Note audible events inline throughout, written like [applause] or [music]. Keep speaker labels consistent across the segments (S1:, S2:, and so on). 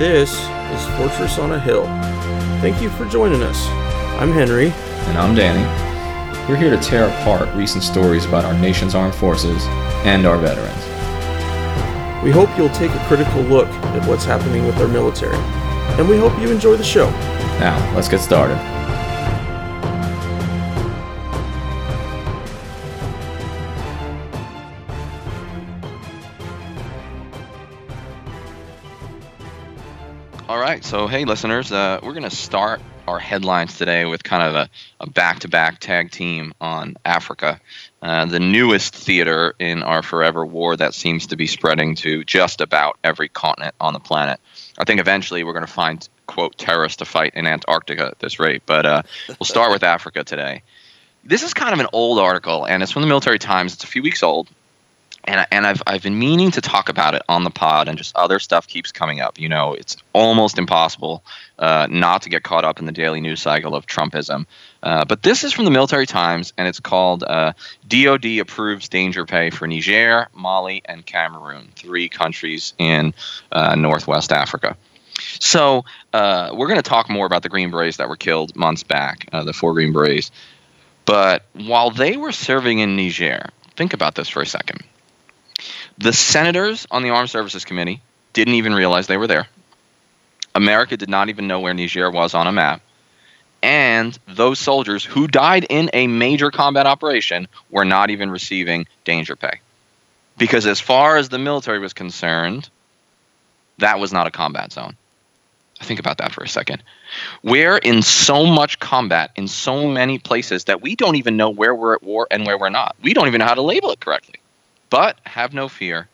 S1: This is Fortress on a Hill. Thank you for joining us. I'm Henry.
S2: And I'm Danny. We're here to tear apart recent stories about our nation's armed forces and our veterans.
S1: We hope you'll take a critical look at what's happening with our military, and we hope you enjoy the show.
S2: Now, let's get started.
S3: Right, so hey, listeners, uh, we're going to start our headlines today with kind of a, a back-to-back tag team on Africa, uh, the newest theater in our forever war that seems to be spreading to just about every continent on the planet. I think eventually we're going to find quote terrorists to fight in Antarctica at this rate, but uh, we'll start with Africa today. This is kind of an old article, and it's from the Military Times. It's a few weeks old, and and I've I've been meaning to talk about it on the pod, and just other stuff keeps coming up. You know, it's almost impossible uh, not to get caught up in the daily news cycle of Trumpism. Uh, but this is from the Military Times, and it's called uh, "DoD approves danger pay for Niger, Mali, and Cameroon, three countries in uh, Northwest Africa." So uh, we're going to talk more about the Green Berets that were killed months back, uh, the four Green Berets. But while they were serving in Niger, think about this for a second the senators on the Armed Services Committee didn't even realize they were there. America did not even know where Niger was on a map. And those soldiers who died in a major combat operation were not even receiving danger pay. Because as far as the military was concerned, that was not a combat zone. Think about that for a second. We're in so much combat in so many places that we don't even know where we're at war and where we're not. We don't even know how to label it correctly. But have no fear.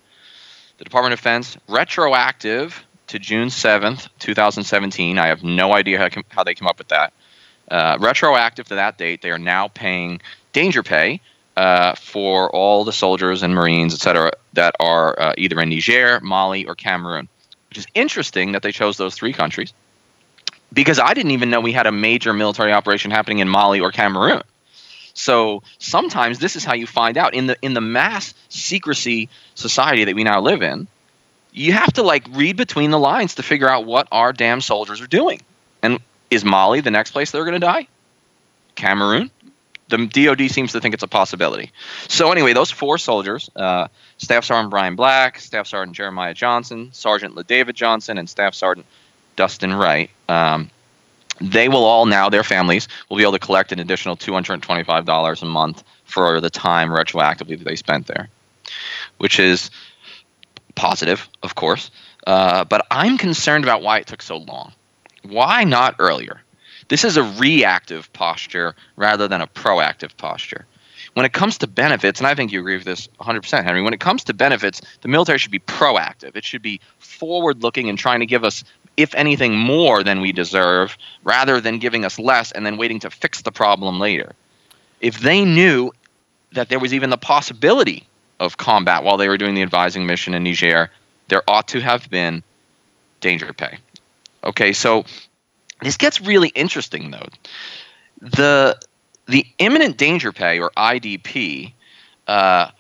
S3: The Department of Defense, retroactive to June 7th, 2017. I have no idea how, how they came up with that. Uh, retroactive to that date, they are now paying danger pay uh, for all the soldiers and Marines, et cetera, that are uh, either in Niger, Mali, or Cameroon. Which is interesting that they chose those three countries because I didn't even know we had a major military operation happening in Mali or Cameroon. So sometimes this is how you find out in the in the mass secrecy society that we now live in. You have to like read between the lines to figure out what our damn soldiers are doing. And is Mali the next place they're going to die? Cameroon? The DoD seems to think it's a possibility. So anyway, those four soldiers, uh, Staff Sergeant Brian Black, Staff Sergeant Jeremiah Johnson, Sergeant LaDavid Johnson, and Staff Sergeant Dustin Wright. Um, they will all now their families will be able to collect an additional $225 a month for the time retroactively that they spent there which is positive of course. Uh, but i'm concerned about why it took so long. Why not earlier? This is a reactive posture rather than a proactive posture. When it comes to benefits, and I think you agree with this 100%, Henry, when it comes to benefits, the military should be proactive. It should be forward looking and trying to give us if anything, more than we deserve, rather than giving us less and then waiting to fix the problem later. If they knew that there was even the possibility of combat while they were doing the advising mission in Niger, there ought to have been danger pay. Okay, so this gets really interesting though. The the imminent danger pay or IDP uh,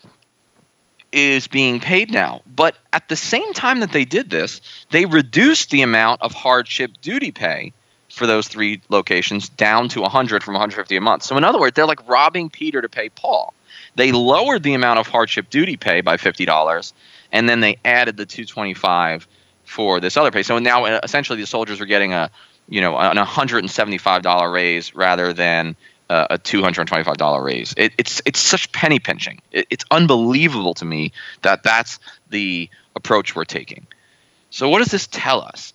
S3: is being paid now. But at the same time that they did this, they reduced the amount of hardship duty pay for those three locations down to 100 from 150 a month. So in other words, they're like robbing Peter to pay Paul. They lowered the amount of hardship duty pay by $50 and then they added the 225 for this other pay. So now uh, essentially the soldiers are getting a, you know, an $175 raise rather than uh, a two hundred twenty five dollar raise. It, it's it's such penny pinching. It, it's unbelievable to me that that's the approach we're taking. So what does this tell us?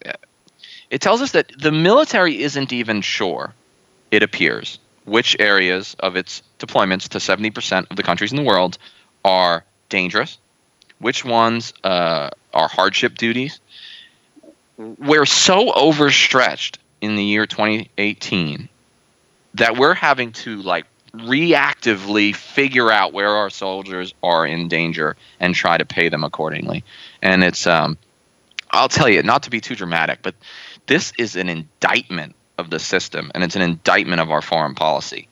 S3: It tells us that the military isn't even sure. It appears which areas of its deployments to seventy percent of the countries in the world are dangerous, which ones uh, are hardship duties. We're so overstretched in the year 2018 that we're having to like reactively figure out where our soldiers are in danger and try to pay them accordingly. And it's um I'll tell you, not to be too dramatic, but this is an indictment of the system and it's an indictment of our foreign policy.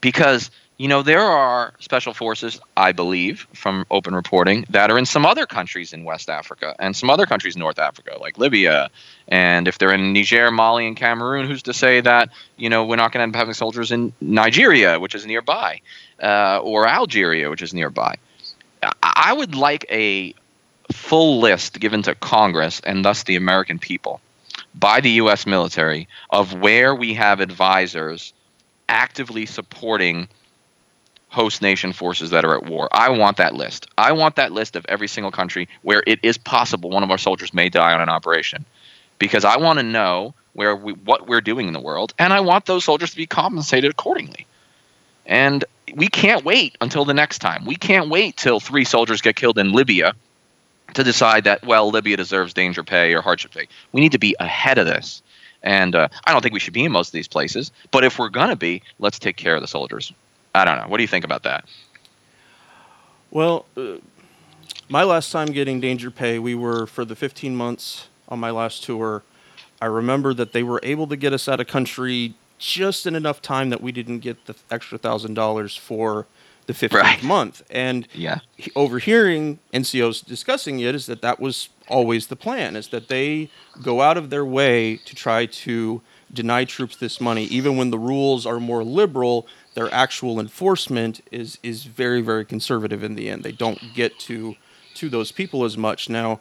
S3: Because you know, there are special forces, I believe, from open reporting, that are in some other countries in West Africa and some other countries in North Africa, like Libya. And if they're in Niger, Mali, and Cameroon, who's to say that, you know, we're not going to end up having soldiers in Nigeria, which is nearby, uh, or Algeria, which is nearby? I would like a full list given to Congress and thus the American people by the U.S. military of where we have advisors actively supporting host nation forces that are at war. I want that list. I want that list of every single country where it is possible one of our soldiers may die on an operation, because I want to know where we, what we're doing in the world, and I want those soldiers to be compensated accordingly. And we can't wait until the next time. We can't wait till three soldiers get killed in Libya to decide that well Libya deserves danger pay or hardship pay. We need to be ahead of this. And uh, I don't think we should be in most of these places, but if we're gonna be, let's take care of the soldiers. I don't know. What do you think about that?
S1: Well, uh, my last time getting danger pay, we were for the 15 months on my last tour. I remember that they were able to get us out of country just in enough time that we didn't get the extra thousand dollars for the 15th right. month. And
S3: yeah.
S1: overhearing NCOs discussing it is that that was always the plan, is that they go out of their way to try to deny troops this money, even when the rules are more liberal their actual enforcement is is very very conservative in the end. They don't get to to those people as much now.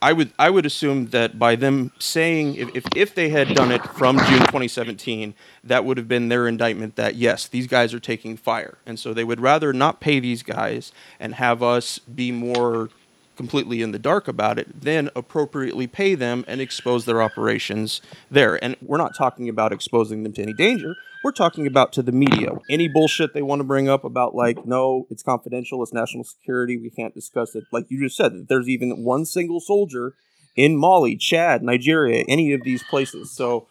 S1: I would I would assume that by them saying if, if, if they had done it from June 2017, that would have been their indictment that yes, these guys are taking fire. And so they would rather not pay these guys and have us be more completely in the dark about it, then appropriately pay them and expose their operations there. And we're not talking about exposing them to any danger. We're talking about to the media. Any bullshit they want to bring up about, like, no, it's confidential, it's national security, we can't discuss it. Like you just said, there's even one single soldier in Mali, Chad, Nigeria, any of these places. So,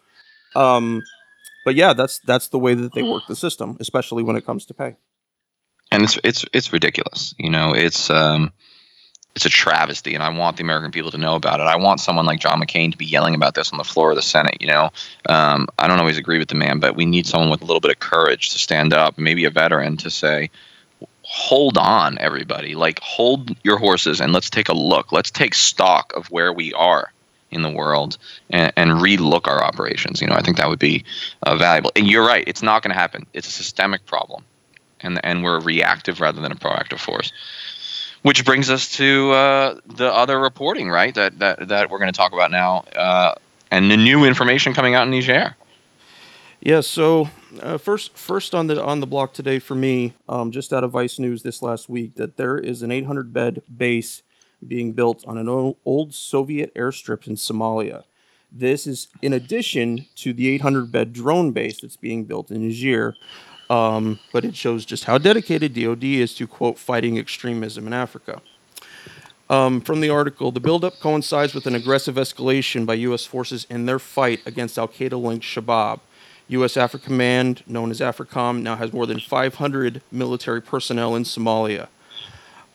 S1: um, but yeah, that's that's the way that they work the system, especially when it comes to pay.
S3: And it's it's it's ridiculous. You know, it's um, it's a travesty, and I want the American people to know about it. I want someone like John McCain to be yelling about this on the floor of the Senate. You know, um, I don't always agree with the man, but we need someone with a little bit of courage to stand up, maybe a veteran to say, "Hold on, everybody! Like, hold your horses, and let's take a look. Let's take stock of where we are." in the world and, and relook our operations. You know, I think that would be uh, valuable. And you're right; it's not going to happen. It's a systemic problem, and and we're a reactive rather than a proactive force. Which brings us to uh, the other reporting, right? That that that we're going to talk about now, uh, and the new information coming out in Niger.
S1: Yeah. So uh, first, first on the on the block today for me, um, just out of Vice News this last week, that there is an 800 bed base being built on an old Soviet airstrip in Somalia. This is in addition to the 800 bed drone base that's being built in Niger, um, but it shows just how dedicated DoD is to, quote, fighting extremism in Africa. Um, from the article, the buildup coincides with an aggressive escalation by U.S. forces in their fight against Al Qaeda linked Shabab. U.S. Africa Command, known as AFRICOM, now has more than 500 military personnel in Somalia.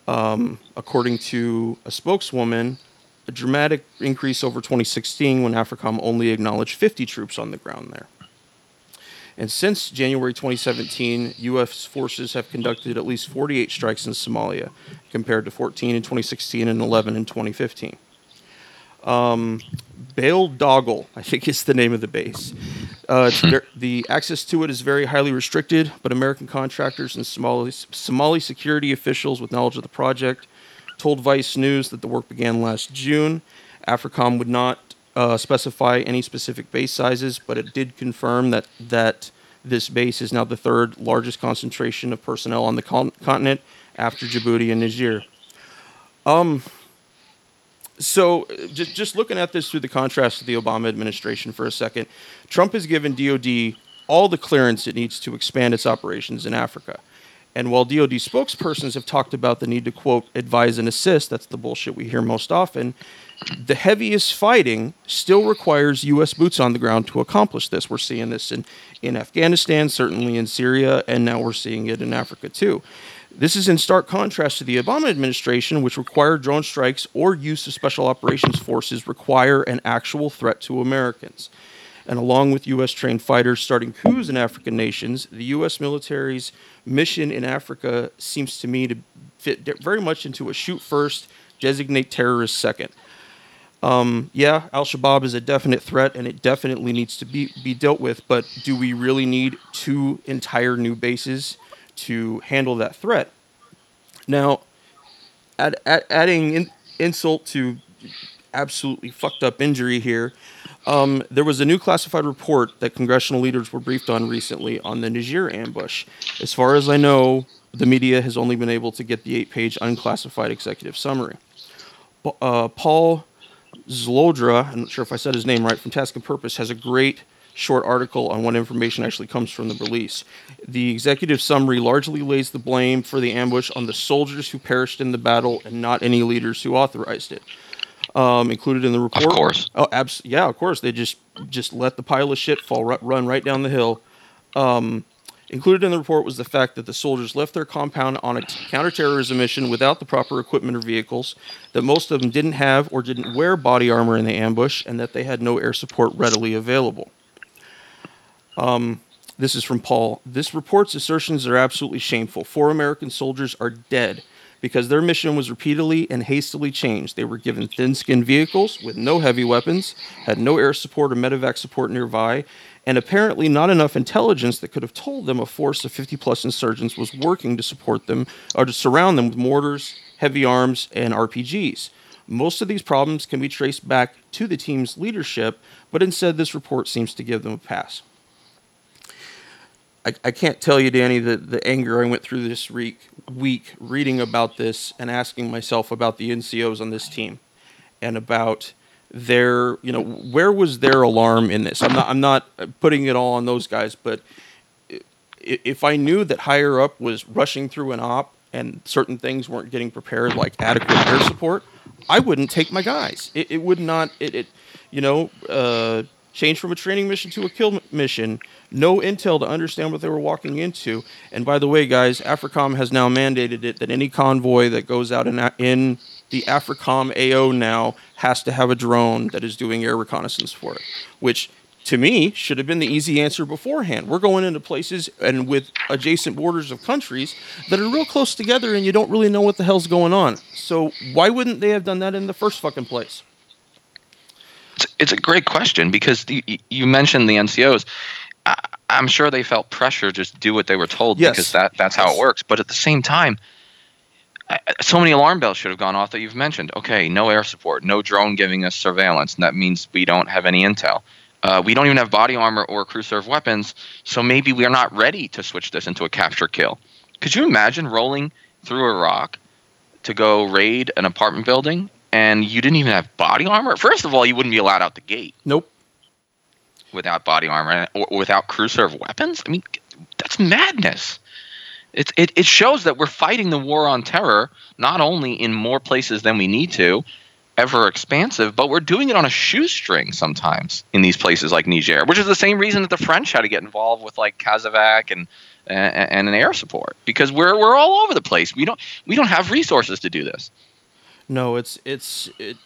S1: Um, according to a spokeswoman, a dramatic increase over 2016 when AFRICOM only acknowledged 50 troops on the ground there. And since January 2017, U.S. forces have conducted at least 48 strikes in Somalia, compared to 14 in 2016 and 11 in 2015. Um, Baledogle, I think is the name of the base. Uh, [laughs] the access to it is very highly restricted, but American contractors and Somali, Somali security officials with knowledge of the project told Vice News that the work began last June. AFRICOM would not uh, specify any specific base sizes, but it did confirm that that this base is now the third largest concentration of personnel on the con- continent after Djibouti and Niger. Um, so just just looking at this through the contrast of the Obama administration for a second, Trump has given DoD all the clearance it needs to expand its operations in Africa. And while DoD spokespersons have talked about the need to quote advise and assist, that's the bullshit we hear most often the heaviest fighting still requires U.S. boots on the ground to accomplish this. We're seeing this in, in Afghanistan, certainly in Syria, and now we're seeing it in Africa too. This is in stark contrast to the Obama administration, which required drone strikes or use of special operations forces require an actual threat to Americans. And along with U.S. trained fighters starting coups in African nations, the U.S. military's mission in Africa seems to me to fit very much into a shoot first, designate terrorists second. Um, yeah, Al Shabaab is a definite threat and it definitely needs to be, be dealt with, but do we really need two entire new bases to handle that threat? Now, add, add, adding in, insult to absolutely fucked up injury here, um, there was a new classified report that congressional leaders were briefed on recently on the Niger ambush. As far as I know, the media has only been able to get the eight page unclassified executive summary. Uh, Paul Zlodra, I'm not sure if I said his name right, from Task and Purpose, has a great short article on what information actually comes from the release. The executive summary largely lays the blame for the ambush on the soldiers who perished in the battle and not any leaders who authorized it um, included in the report.
S3: Of course.
S1: Oh, abs- yeah, of course. They just just let the pile of shit fall run right down the hill. Um, included in the report was the fact that the soldiers left their compound on a t- counterterrorism mission without the proper equipment or vehicles, that most of them didn't have or didn't wear body armor in the ambush, and that they had no air support readily available. Um, this is from Paul. This report's assertions are absolutely shameful. Four American soldiers are dead because their mission was repeatedly and hastily changed. They were given thin skinned vehicles with no heavy weapons, had no air support or medevac support nearby, and apparently not enough intelligence that could have told them a force of 50 plus insurgents was working to support them or to surround them with mortars, heavy arms, and RPGs. Most of these problems can be traced back to the team's leadership, but instead, this report seems to give them a pass. I, I can't tell you, Danny, the, the anger I went through this week, week reading about this and asking myself about the NCOs on this team and about their, you know, where was their alarm in this? I'm not, I'm not putting it all on those guys, but if I knew that higher up was rushing through an op and certain things weren't getting prepared, like adequate air support, I wouldn't take my guys. It, it would not, it, it you know, uh, change from a training mission to a kill mission, no intel to understand what they were walking into. And by the way, guys, AFRICOM has now mandated it that any convoy that goes out in, in the AFRICOM AO now has to have a drone that is doing air reconnaissance for it, which to me should have been the easy answer beforehand. We're going into places and with adjacent borders of countries that are real close together and you don't really know what the hell's going on. So why wouldn't they have done that in the first fucking place?
S3: It's a great question because you, you mentioned the NCOs. I, am sure they felt pressure just do what they were told yes. because that that's how it works. But at the same time, so many alarm bells should have gone off that you've mentioned. Okay, no air support, no drone giving us surveillance, and that means we don't have any intel. Uh, we don't even have body armor or crew serve weapons, so maybe we are not ready to switch this into a capture kill. Could you imagine rolling through Iraq to go raid an apartment building and you didn't even have body armor. First of all, you wouldn't be allowed out the gate.
S1: Nope.
S3: Without body armor or without crew serve weapons. I mean, that's madness. It, it, it shows that we're fighting the war on terror not only in more places than we need to, ever expansive, but we're doing it on a shoestring sometimes in these places like Niger, which is the same reason that the French had to get involved with like Kasavak and and, and an air support because we're we're all over the place. We don't we don't have resources to do this.
S1: No, it's it's it.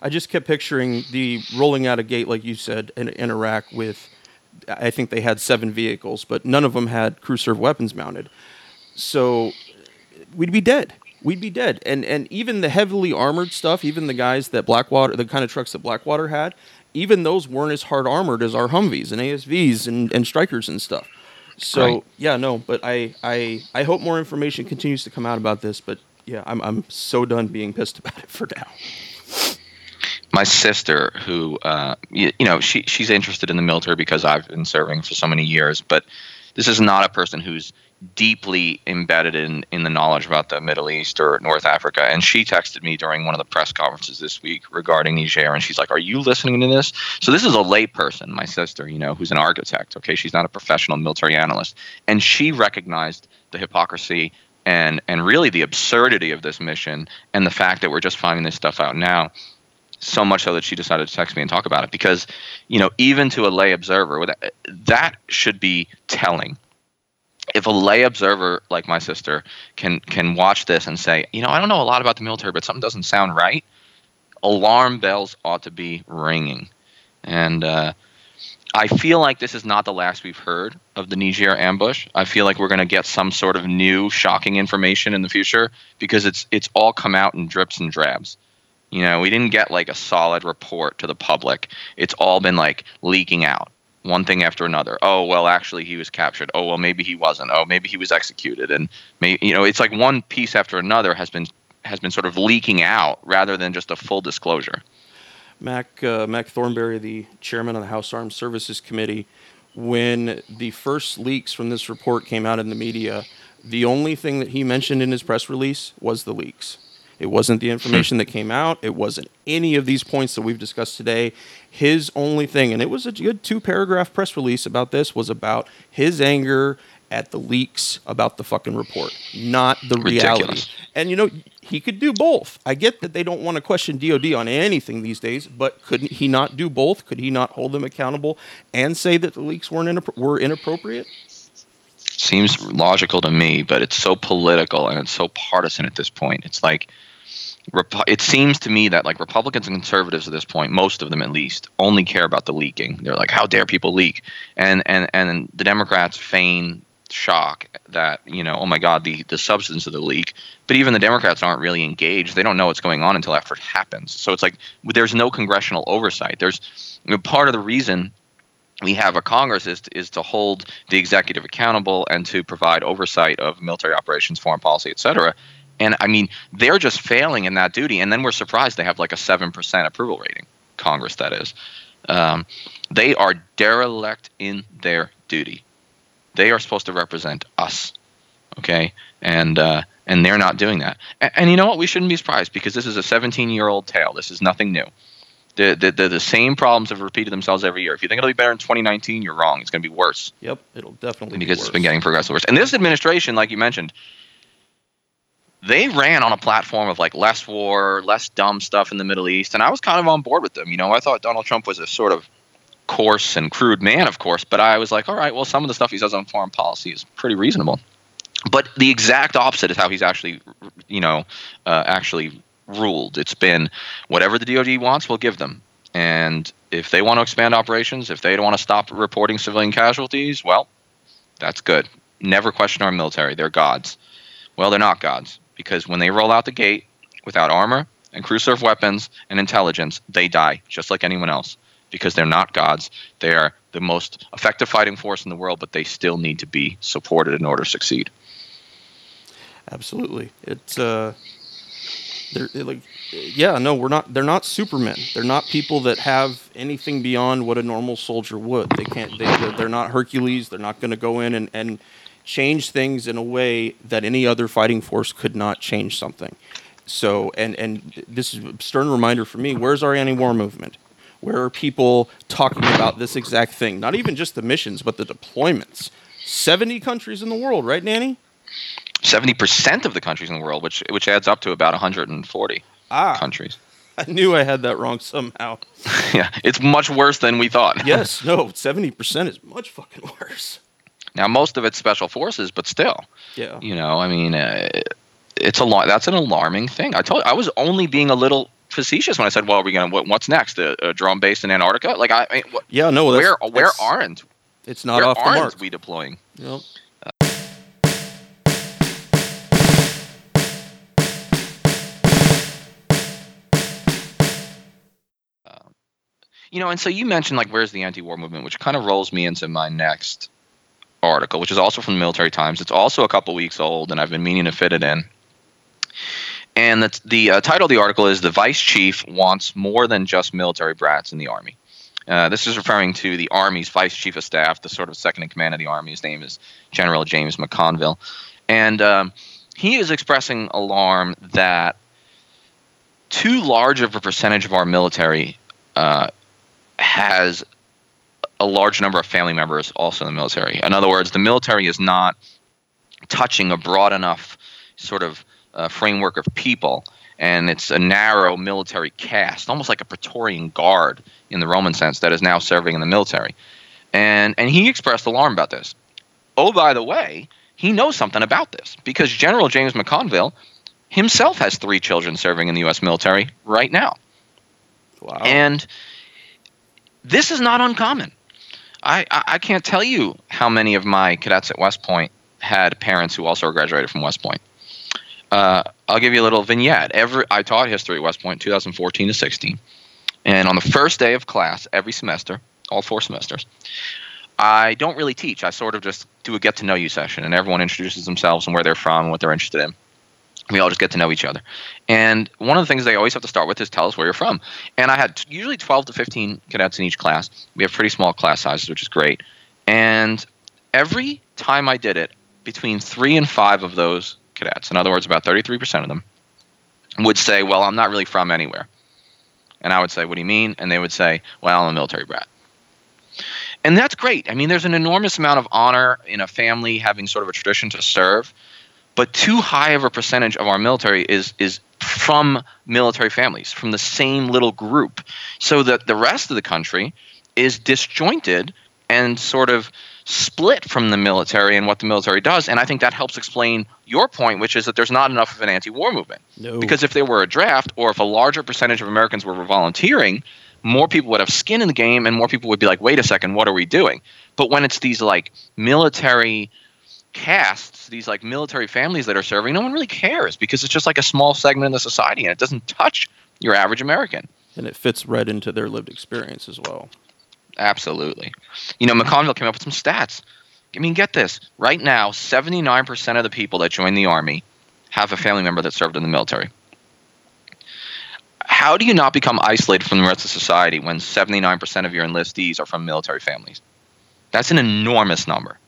S1: I just kept picturing the rolling out a gate, like you said, in, in Iraq with. I think they had seven vehicles, but none of them had crew serve weapons mounted. So we'd be dead. We'd be dead. And and even the heavily armored stuff, even the guys that Blackwater, the kind of trucks that Blackwater had, even those weren't as hard armored as our Humvees and ASVs and, and Strykers and stuff. So right. yeah, no, but I, I I hope more information continues to come out about this. But yeah, I'm I'm so done being pissed about it for now.
S3: My sister, who uh, you, you know, she she's interested in the military because I've been serving for so many years, but this is not a person who's deeply embedded in, in the knowledge about the Middle East or North Africa. And she texted me during one of the press conferences this week regarding Niger. And she's like, Are you listening to this? So this is a layperson, my sister, you know, who's an architect. Okay. She's not a professional military analyst. And she recognized the hypocrisy and and really the absurdity of this mission and the fact that we're just finding this stuff out now so much so that she decided to text me and talk about it. Because you know even to a lay observer that should be telling. If a lay observer like my sister can can watch this and say you know i don't know a lot about the military but something doesn't sound right alarm bells ought to be ringing. And uh, I feel like this is not the last we've heard of the Niger ambush. I feel like we're going to get some sort of new shocking information in the future because it's it's all come out in drips and drabs. You know, we didn't get like a solid report to the public. It's all been like leaking out one thing after another. Oh, well, actually, he was captured. Oh, well, maybe he wasn't. Oh, maybe he was executed. And maybe, you know, it's like one piece after another has been has been sort of leaking out rather than just a full disclosure.
S1: Mac uh, Mac Thornberry, the chairman of the House Armed Services Committee, when the first leaks from this report came out in the media, the only thing that he mentioned in his press release was the leaks. It wasn't the information that came out. It wasn't any of these points that we've discussed today. His only thing, and it was a good two paragraph press release about this, was about his anger at the leaks about the fucking report, not the
S3: Ridiculous.
S1: reality. And you know, he could do both. I get that they don't want to question DOD on anything these days, but couldn't he not do both? Could he not hold them accountable and say that the leaks weren't inappro- were inappropriate?
S3: Seems logical to me, but it's so political and it's so partisan at this point. It's like it seems to me that like Republicans and conservatives at this point, most of them at least, only care about the leaking. They're like, "How dare people leak?" And and and the Democrats feign shock that you know, oh my God, the the substance of the leak. But even the Democrats aren't really engaged. They don't know what's going on until after it happens. So it's like there's no congressional oversight. There's you know, part of the reason we have a Congress is to, is to hold the executive accountable and to provide oversight of military operations, foreign policy, et cetera. And I mean, they're just failing in that duty. And then we're surprised they have like a 7% approval rating, Congress, that is. Um, they are derelict in their duty. They are supposed to represent us. Okay. And, uh, and they're not doing that. And, and you know what? We shouldn't be surprised because this is a 17 year old tale. This is nothing new. The, the, the, the same problems have repeated themselves every year. If you think it'll be better in 2019, you're wrong. It's going to be worse
S1: Yep, it'll definitely
S3: because
S1: be
S3: it's been getting progressively worse. And this administration, like you mentioned, they ran on a platform of like less war, less dumb stuff in the Middle East, and I was kind of on board with them. You know, I thought Donald Trump was a sort of coarse and crude man, of course, but I was like, all right, well, some of the stuff he says on foreign policy is pretty reasonable. But the exact opposite is how he's actually, you know, uh, actually ruled. It's been whatever the DoD wants, we'll give them. And if they want to expand operations, if they don't want to stop reporting civilian casualties, well, that's good. Never question our military. They're gods. Well, they're not gods because when they roll out the gate without armor and crew serve weapons and intelligence, they die just like anyone else because they're not gods. They are the most effective fighting force in the world, but they still need to be supported in order to succeed.
S1: Absolutely. It's uh they're like yeah, no, we're not they're not supermen. They're not people that have anything beyond what a normal soldier would. They can't they they're- they're not Hercules. They're not going to go in and and change things in a way that any other fighting force could not change something. So, and and this is a stern reminder for me, where's our anti-war movement? Where are people talking about this exact thing? Not even just the missions, but the deployments. 70 countries in the world, right, Danny?
S3: Seventy percent of the countries in the world, which which adds up to about 140
S1: Ah,
S3: countries. [laughs]
S1: I knew I had that wrong somehow. [laughs]
S3: yeah, it's much worse than we thought. [laughs]
S1: Yes, no, seventy percent is much fucking worse.
S3: Now, most of it's special forces, but still,
S1: Yeah,
S3: you know, I mean, uh, it's a lot. That's an alarming thing. I told. I was only being a little facetious when I said, "Well, are we gonna? What, what's next? A, a drone base in Antarctica? Like, I, I what,
S1: yeah, no. That's,
S3: where where aren't
S1: it's not
S3: where
S1: off the mark?
S3: we deploying?
S1: Yep.
S3: Um, you know, and so you mentioned like, where's the anti-war movement, which kind of rolls me into my next article, which is also from the Military Times. It's also a couple weeks old, and I've been meaning to fit it in. And the, the uh, title of the article is "The Vice Chief Wants More Than Just Military Brats in the Army." Uh, this is referring to the Army's Vice Chief of Staff, the sort of second in command of the Army. His name is General James McConville, and um, he is expressing alarm that too large of a percentage of our military uh, has a large number of family members also in the military. In other words, the military is not touching a broad enough sort of uh, framework of people, and it's a narrow military caste, almost like a Praetorian guard in the Roman sense, that is now serving in the military. And and he expressed alarm about this. Oh, by the way, he knows something about this because General James McConville himself has three children serving in the U.S. military right now.
S1: Wow.
S3: And this is not uncommon. I, I, I can't tell you how many of my cadets at West Point had parents who also graduated from West Point. Uh, I'll give you a little vignette. Every I taught history at West Point 2014 to 16, and on the first day of class every semester, all four semesters, I don't really teach. I sort of just do a get to know you session, and everyone introduces themselves and where they're from and what they're interested in. We all just get to know each other. And one of the things they always have to start with is tell us where you're from. And I had t- usually 12 to 15 cadets in each class. We have pretty small class sizes, which is great. And every time I did it, between three and five of those cadets, in other words, about 33% of them, would say, Well, I'm not really from anywhere. And I would say, What do you mean? And they would say, Well, I'm a military brat. And that's great. I mean, there's an enormous amount of honor in a family having sort of a tradition to serve, but too high of a percentage of our military is is from military families, from the same little group, so that the rest of the country is disjointed and sort of split from the military and what the military does. And I think that helps explain your point, which is that there's not enough of an anti-war movement.
S1: No.
S3: Because if there were a draft, or if a larger percentage of Americans were volunteering, more people would have skin in the game and more people would be like wait a second what are we doing but when it's these like military casts these like military families that are serving no one really cares because it's just like a small segment of the society and it doesn't touch your average american
S1: and it fits right into their lived experience as well.
S3: Absolutely you know mcconville came up with some stats i mean get this right now 79% of the people that join the army have a family member that served in the military how do you not become isolated from the rest of society when 79% of your enlistees are from military families? That's an enormous number.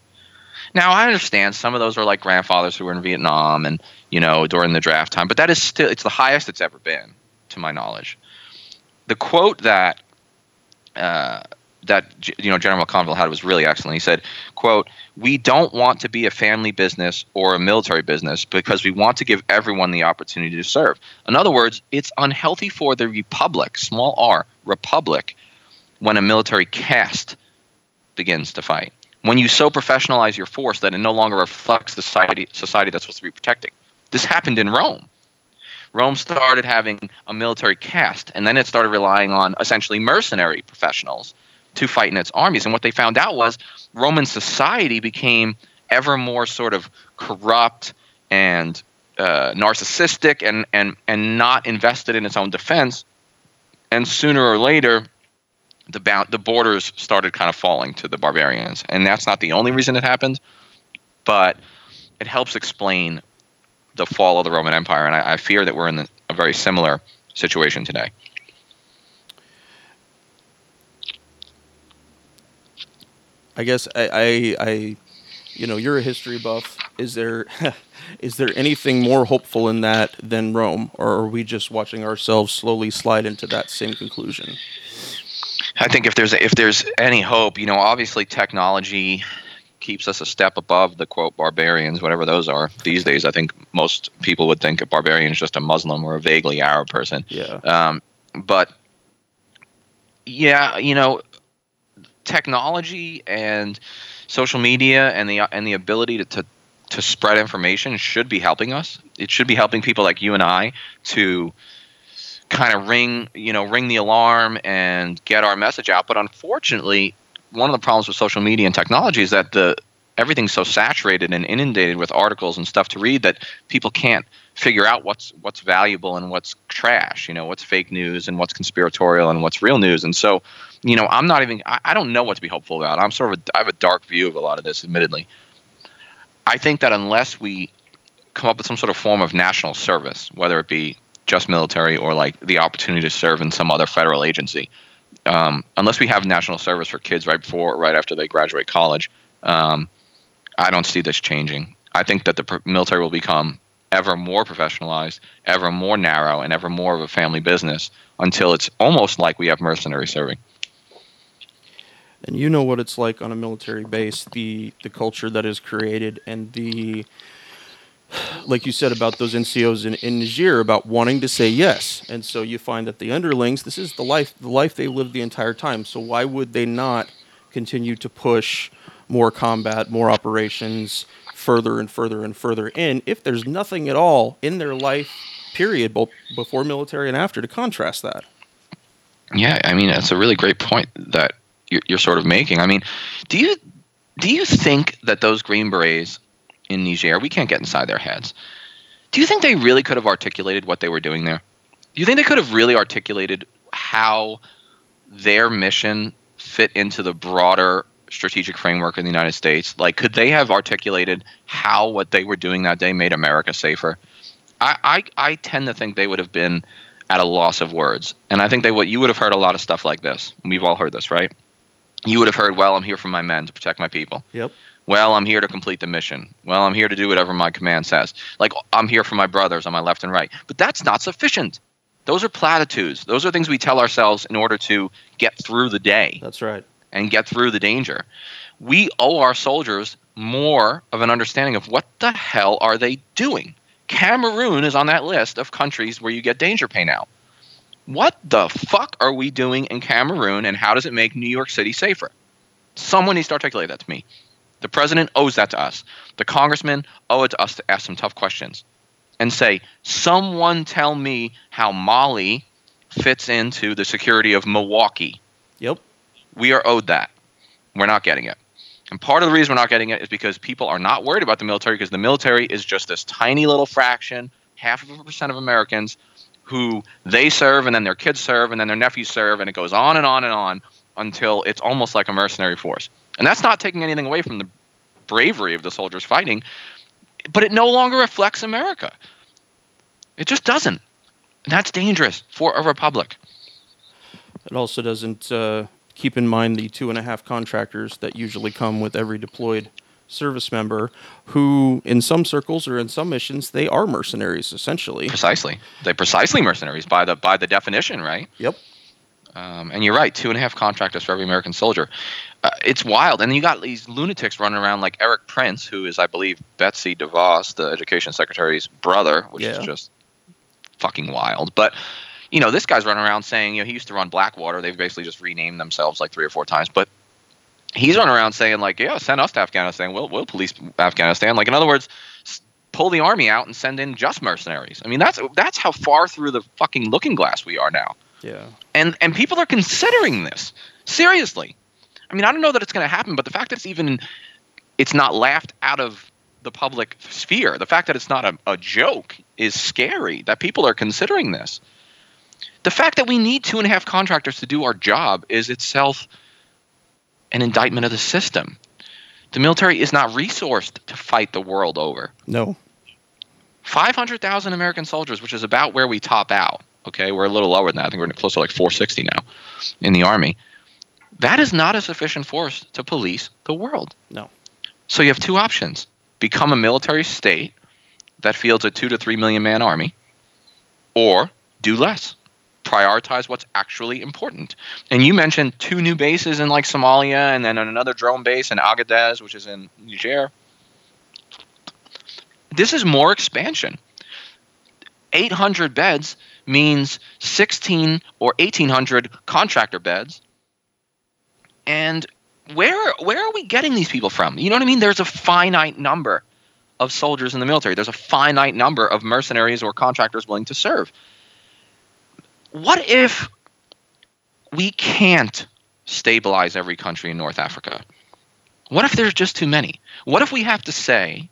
S3: Now, I understand some of those are like grandfathers who were in Vietnam and, you know, during the draft time, but that is still, it's the highest it's ever been, to my knowledge. The quote that, uh, that you know General McConville had was really excellent. He said, "quote We don't want to be a family business or a military business because we want to give everyone the opportunity to serve. In other words, it's unhealthy for the republic, small r, republic, when a military caste begins to fight. When you so professionalize your force that it no longer reflects the society society that's supposed to be protecting. This happened in Rome." Rome started having a military caste, and then it started relying on essentially mercenary professionals to fight in its armies. And what they found out was Roman society became ever more sort of corrupt and uh, narcissistic and, and, and not invested in its own defense. And sooner or later, the, bound, the borders started kind of falling to the barbarians. And that's not the only reason it happened, but it helps explain the fall of the Roman Empire. And I, I fear that we're in the, a very similar situation today.
S1: I guess I, I, I, you know, you're a history buff. Is there, [laughs] is there anything more hopeful in that than Rome, or are we just watching ourselves slowly slide into that same conclusion?
S3: I think if there's if there's any hope, you know, obviously technology keeps us a step above the quote barbarians, whatever those are these days. I think most people would think a barbarian is just a Muslim or a vaguely Arab person.
S1: Yeah.
S3: Um, but yeah, you know, technology and social media and the and the ability to, to to spread information should be helping us. It should be helping people like you and I to kind of ring, you know, ring the alarm and get our message out. But unfortunately, one of the problems with social media and technology is that the everything's so saturated and inundated with articles and stuff to read that people can't figure out what's what's valuable and what's trash you know what's fake news and what's conspiratorial and what's real news and so you know i'm not even i, I don't know what to be hopeful about. I'm sort of a, i have a dark view of a lot of this admittedly. I think that unless we come up with some sort of form of national service whether it be just military or like the opportunity to serve in some other federal agency um, unless we have national service for kids right before right after they graduate college um, i don't see this changing. I think that the pr- military will become ever more professionalized, ever more narrow, and ever more of a family business until it's almost like we have mercenary serving.
S1: And you know what it's like on a military base, the the culture that is created and the like you said about those NCOs in, in Niger about wanting to say yes. And so you find that the underlings, this is the life the life they lived the entire time. So why would they not continue to push more combat, more operations, further and further and further in if there's nothing at all in their life period both before military and after to contrast that
S3: Yeah, I mean, it's a really great point that you're, you're sort of making. I mean, do you do you think that those Green Berets in Niger, we can't get inside their heads. Do you think they really could have articulated what they were doing there? Do you think they could have really articulated how their mission fit into the broader strategic framework in the United States? Like, could they have articulated how what they were doing that day made America safer? I, I, I tend to think they would have been at a loss of words. And I think they would you would have heard a lot of stuff like this. We've all heard this, right? You would have heard, well, I'm here for my men to protect my people.
S1: Yep.
S3: Well, I'm here to complete the mission. Well, I'm here to do whatever my command says. Like I'm here for my brothers on my left and right. But that's not sufficient. Those are platitudes. Those are things we tell ourselves in order to get through the day
S1: That's right.
S3: and get through the danger. We owe our soldiers more of an understanding of what the hell are they doing. Cameroon is on that list of countries where you get danger pay now. What the fuck are we doing in Cameroon and how does it make New York City safer? Someone needs to articulate that to me. The president owes that to us. The congressmen owe it to us to ask some tough questions and say, someone tell me how Mali fits into the security of Milwaukee.
S1: Yep.
S3: We are owed that. We're not getting it. And part of the reason we're not getting it is because people are not worried about the military because the military is just this tiny little fraction, half of a percent of Americans who they serve and then their kids serve and then their nephews serve and it goes on and on and on until it's almost like a mercenary force. And that's not taking anything away from the bravery of the soldiers fighting, but it no longer reflects America. It just doesn't. And that's dangerous for a republic.
S1: It also doesn't uh, keep in mind the two and a half contractors that usually come with every deployed service member, who, in some circles or in some missions, they are mercenaries essentially.
S3: Precisely. they're precisely mercenaries by the by the definition, right?
S1: Yep.
S3: Um, and you're right, two and a half contractors for every American soldier. Uh, it's wild. And then you got these lunatics running around like erik Prince, who is, I believe, Betsy DeVos, the education secretary's brother, which
S1: Yeah.
S3: is just fucking wild. But, you know, this guy's running around saying, you know, he used to run Blackwater. They've basically just renamed themselves like three or four times. But he's running around saying, like, yeah, send us to Afghanistan. We'll, we'll police Afghanistan. Like, in other words, pull the army out and send in just mercenaries. I mean, that's that's how far through the fucking looking glass we are now
S1: Yeah.
S3: and and people are considering this seriously. I mean, I don't know that it's going to happen, but the fact that it's even it's not laughed out of the public sphere, the fact that it's not a, a joke is scary. That people are considering this. The fact that we need two and a half contractors to do our job is itself an indictment of the system. The military is not resourced to fight the world over.
S1: No.
S3: 500,000 American soldiers, which is about where we top out. Okay, we're a little lower than that. I think we're close to like 460 now in the Army. That is not a sufficient force to police the world.
S1: No.
S3: So you have two options become a military state that fields a two to three million man army, or do less. Prioritize what's actually important. And you mentioned two new bases in like Somalia and then another drone base in Agadez, which is in Niger. This is more expansion. 800 beds means 16 or 1800 contractor beds. And where where are we getting these people from? You know what I mean? There's a finite number of soldiers in the military. There's a finite number of mercenaries or contractors willing to serve. What if we can't stabilize every country in North Africa? What if there's just too many? What if we have to say,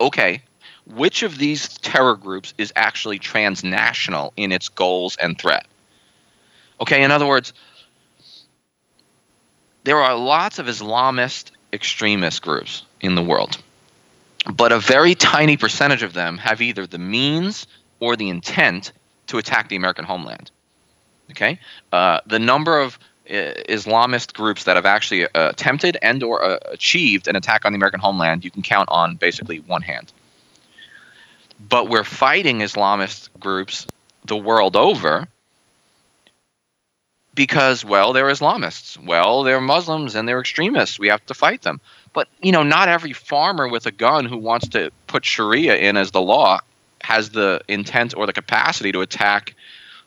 S3: okay, which of these terror groups is actually transnational in its goals and threat? Okay, in other words, there are lots of Islamist extremist groups in the world, but a very tiny percentage of them have either the means or the intent to attack the American homeland. Okay, uh, the number of uh, Islamist groups that have actually uh, attempted and or uh, achieved an attack on the American homeland, you can count on basically one hand. But we're fighting Islamist groups the world over because, well, they're Islamists. Well, they're Muslims and they're extremists. We have to fight them. But, you know, not every farmer with a gun who wants to put Sharia in as the law has the intent or the capacity to attack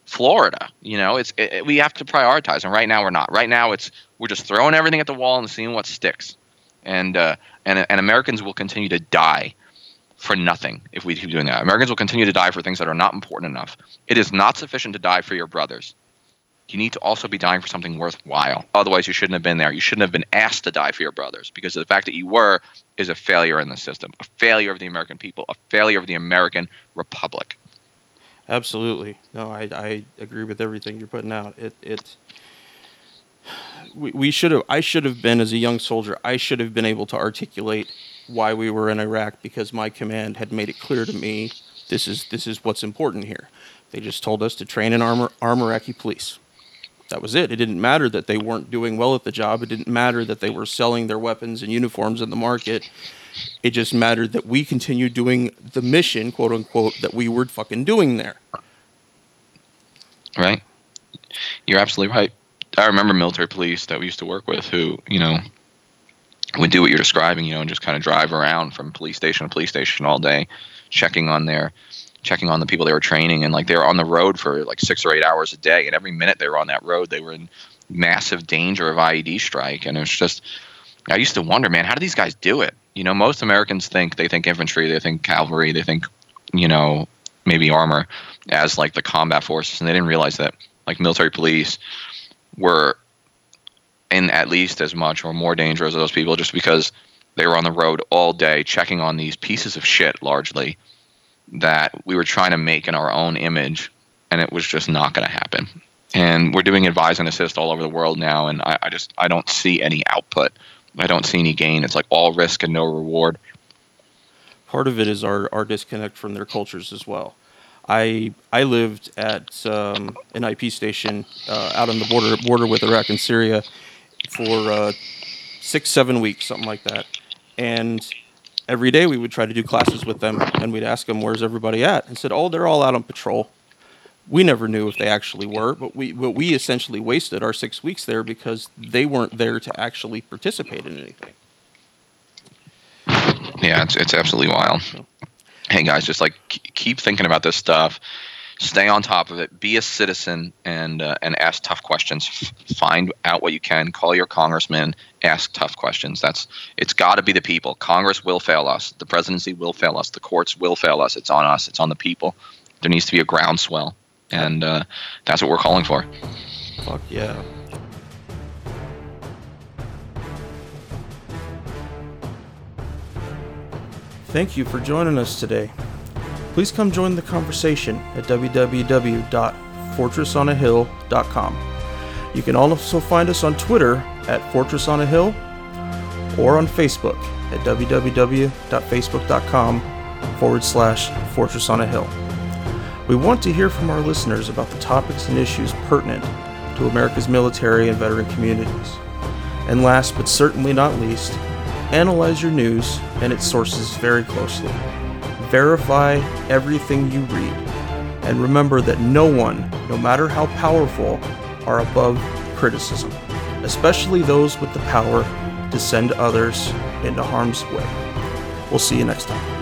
S3: Florida. You know, it's it, we have to prioritize, and right now we're not. Right now, it's we're just throwing everything at the wall and seeing what sticks, and uh, and and Americans will continue to die for nothing if we keep doing that. Americans will continue to die for things that are not important enough. It is not sufficient to die for your brothers. You need to also be dying for something worthwhile. Otherwise, you shouldn't have been there. You shouldn't have been asked to die for your brothers because the fact that you were is a failure in the system, a failure of the American people, a failure of the American republic.
S1: Absolutely. No, I, I agree with everything you're putting out. It it we, we should have I should have been as a young soldier, I should have been able to articulate why we were in Iraq because my command had made it clear to me this is this is what's important here. They just told us to train and armor arm Iraqi police. That was it. It didn't matter that they weren't doing well at the job. It didn't matter that they were selling their weapons and uniforms in the market. It just mattered that we continued doing the mission, quote unquote, that we were fucking doing there.
S3: Right. You're absolutely right. I remember military police that we used to work with who, you know, would do what you're describing, you know, and just kind of drive around from police station to police station all day, checking on their checking on the people they were training and like they were on the road for like six or eight hours a day and every minute they were on that road they were in massive danger of IED strike and it was just I used to wonder man how do these guys do it? You know most Americans think they think infantry they think cavalry they think you know maybe armor as like the combat forces and they didn't realize that like military police were in at least as much or more danger as those people just because they were on the road all day checking on these pieces of shit largely that we were trying to make in our own image and it was just not going to happen. And we're doing advise and assist all over the world now and I, I just i don't see any output. I don't see any gain. It's like all risk and no reward.
S1: Part of it is our, our disconnect from their cultures as well. I I lived at um, an IP station uh, out on the border border with Iraq and Syria for uh, six seven weeks something like that, and every day we would try to do classes with them and we'd ask them where's everybody at and said oh they're all out on patrol. We never knew if they actually were, but we but we essentially wasted our six weeks there because they weren't there to actually participate in anything.
S3: yeah it's, it's absolutely wild hey guys just like keep thinking about this stuff stay on top of it. Be a citizen and uh, and ask tough questions. Find out what you can. Call your congressman. Ask tough questions. That's it's got to be the people. Congress will fail us. The presidency will fail us. The courts will fail us. It's on us. It's on the people. There needs to be a groundswell. And uh, that's what we're calling for.
S1: Fuck yeah. Thank you for joining us today. Please come join the conversation at www.fortressonahill.com. You can also find us on Twitter at Fortress on a Hill or on Facebook at www.facebook.com forward slash Fortress on a Hill. We want to hear from our listeners about the topics and issues pertinent to America's military and veteran communities. And last but certainly not least, analyze your news and its sources very closely. Verify everything you read. And remember that no one, no matter how powerful, are above criticism, especially those with the power to send others into harm's way. We'll see you next time.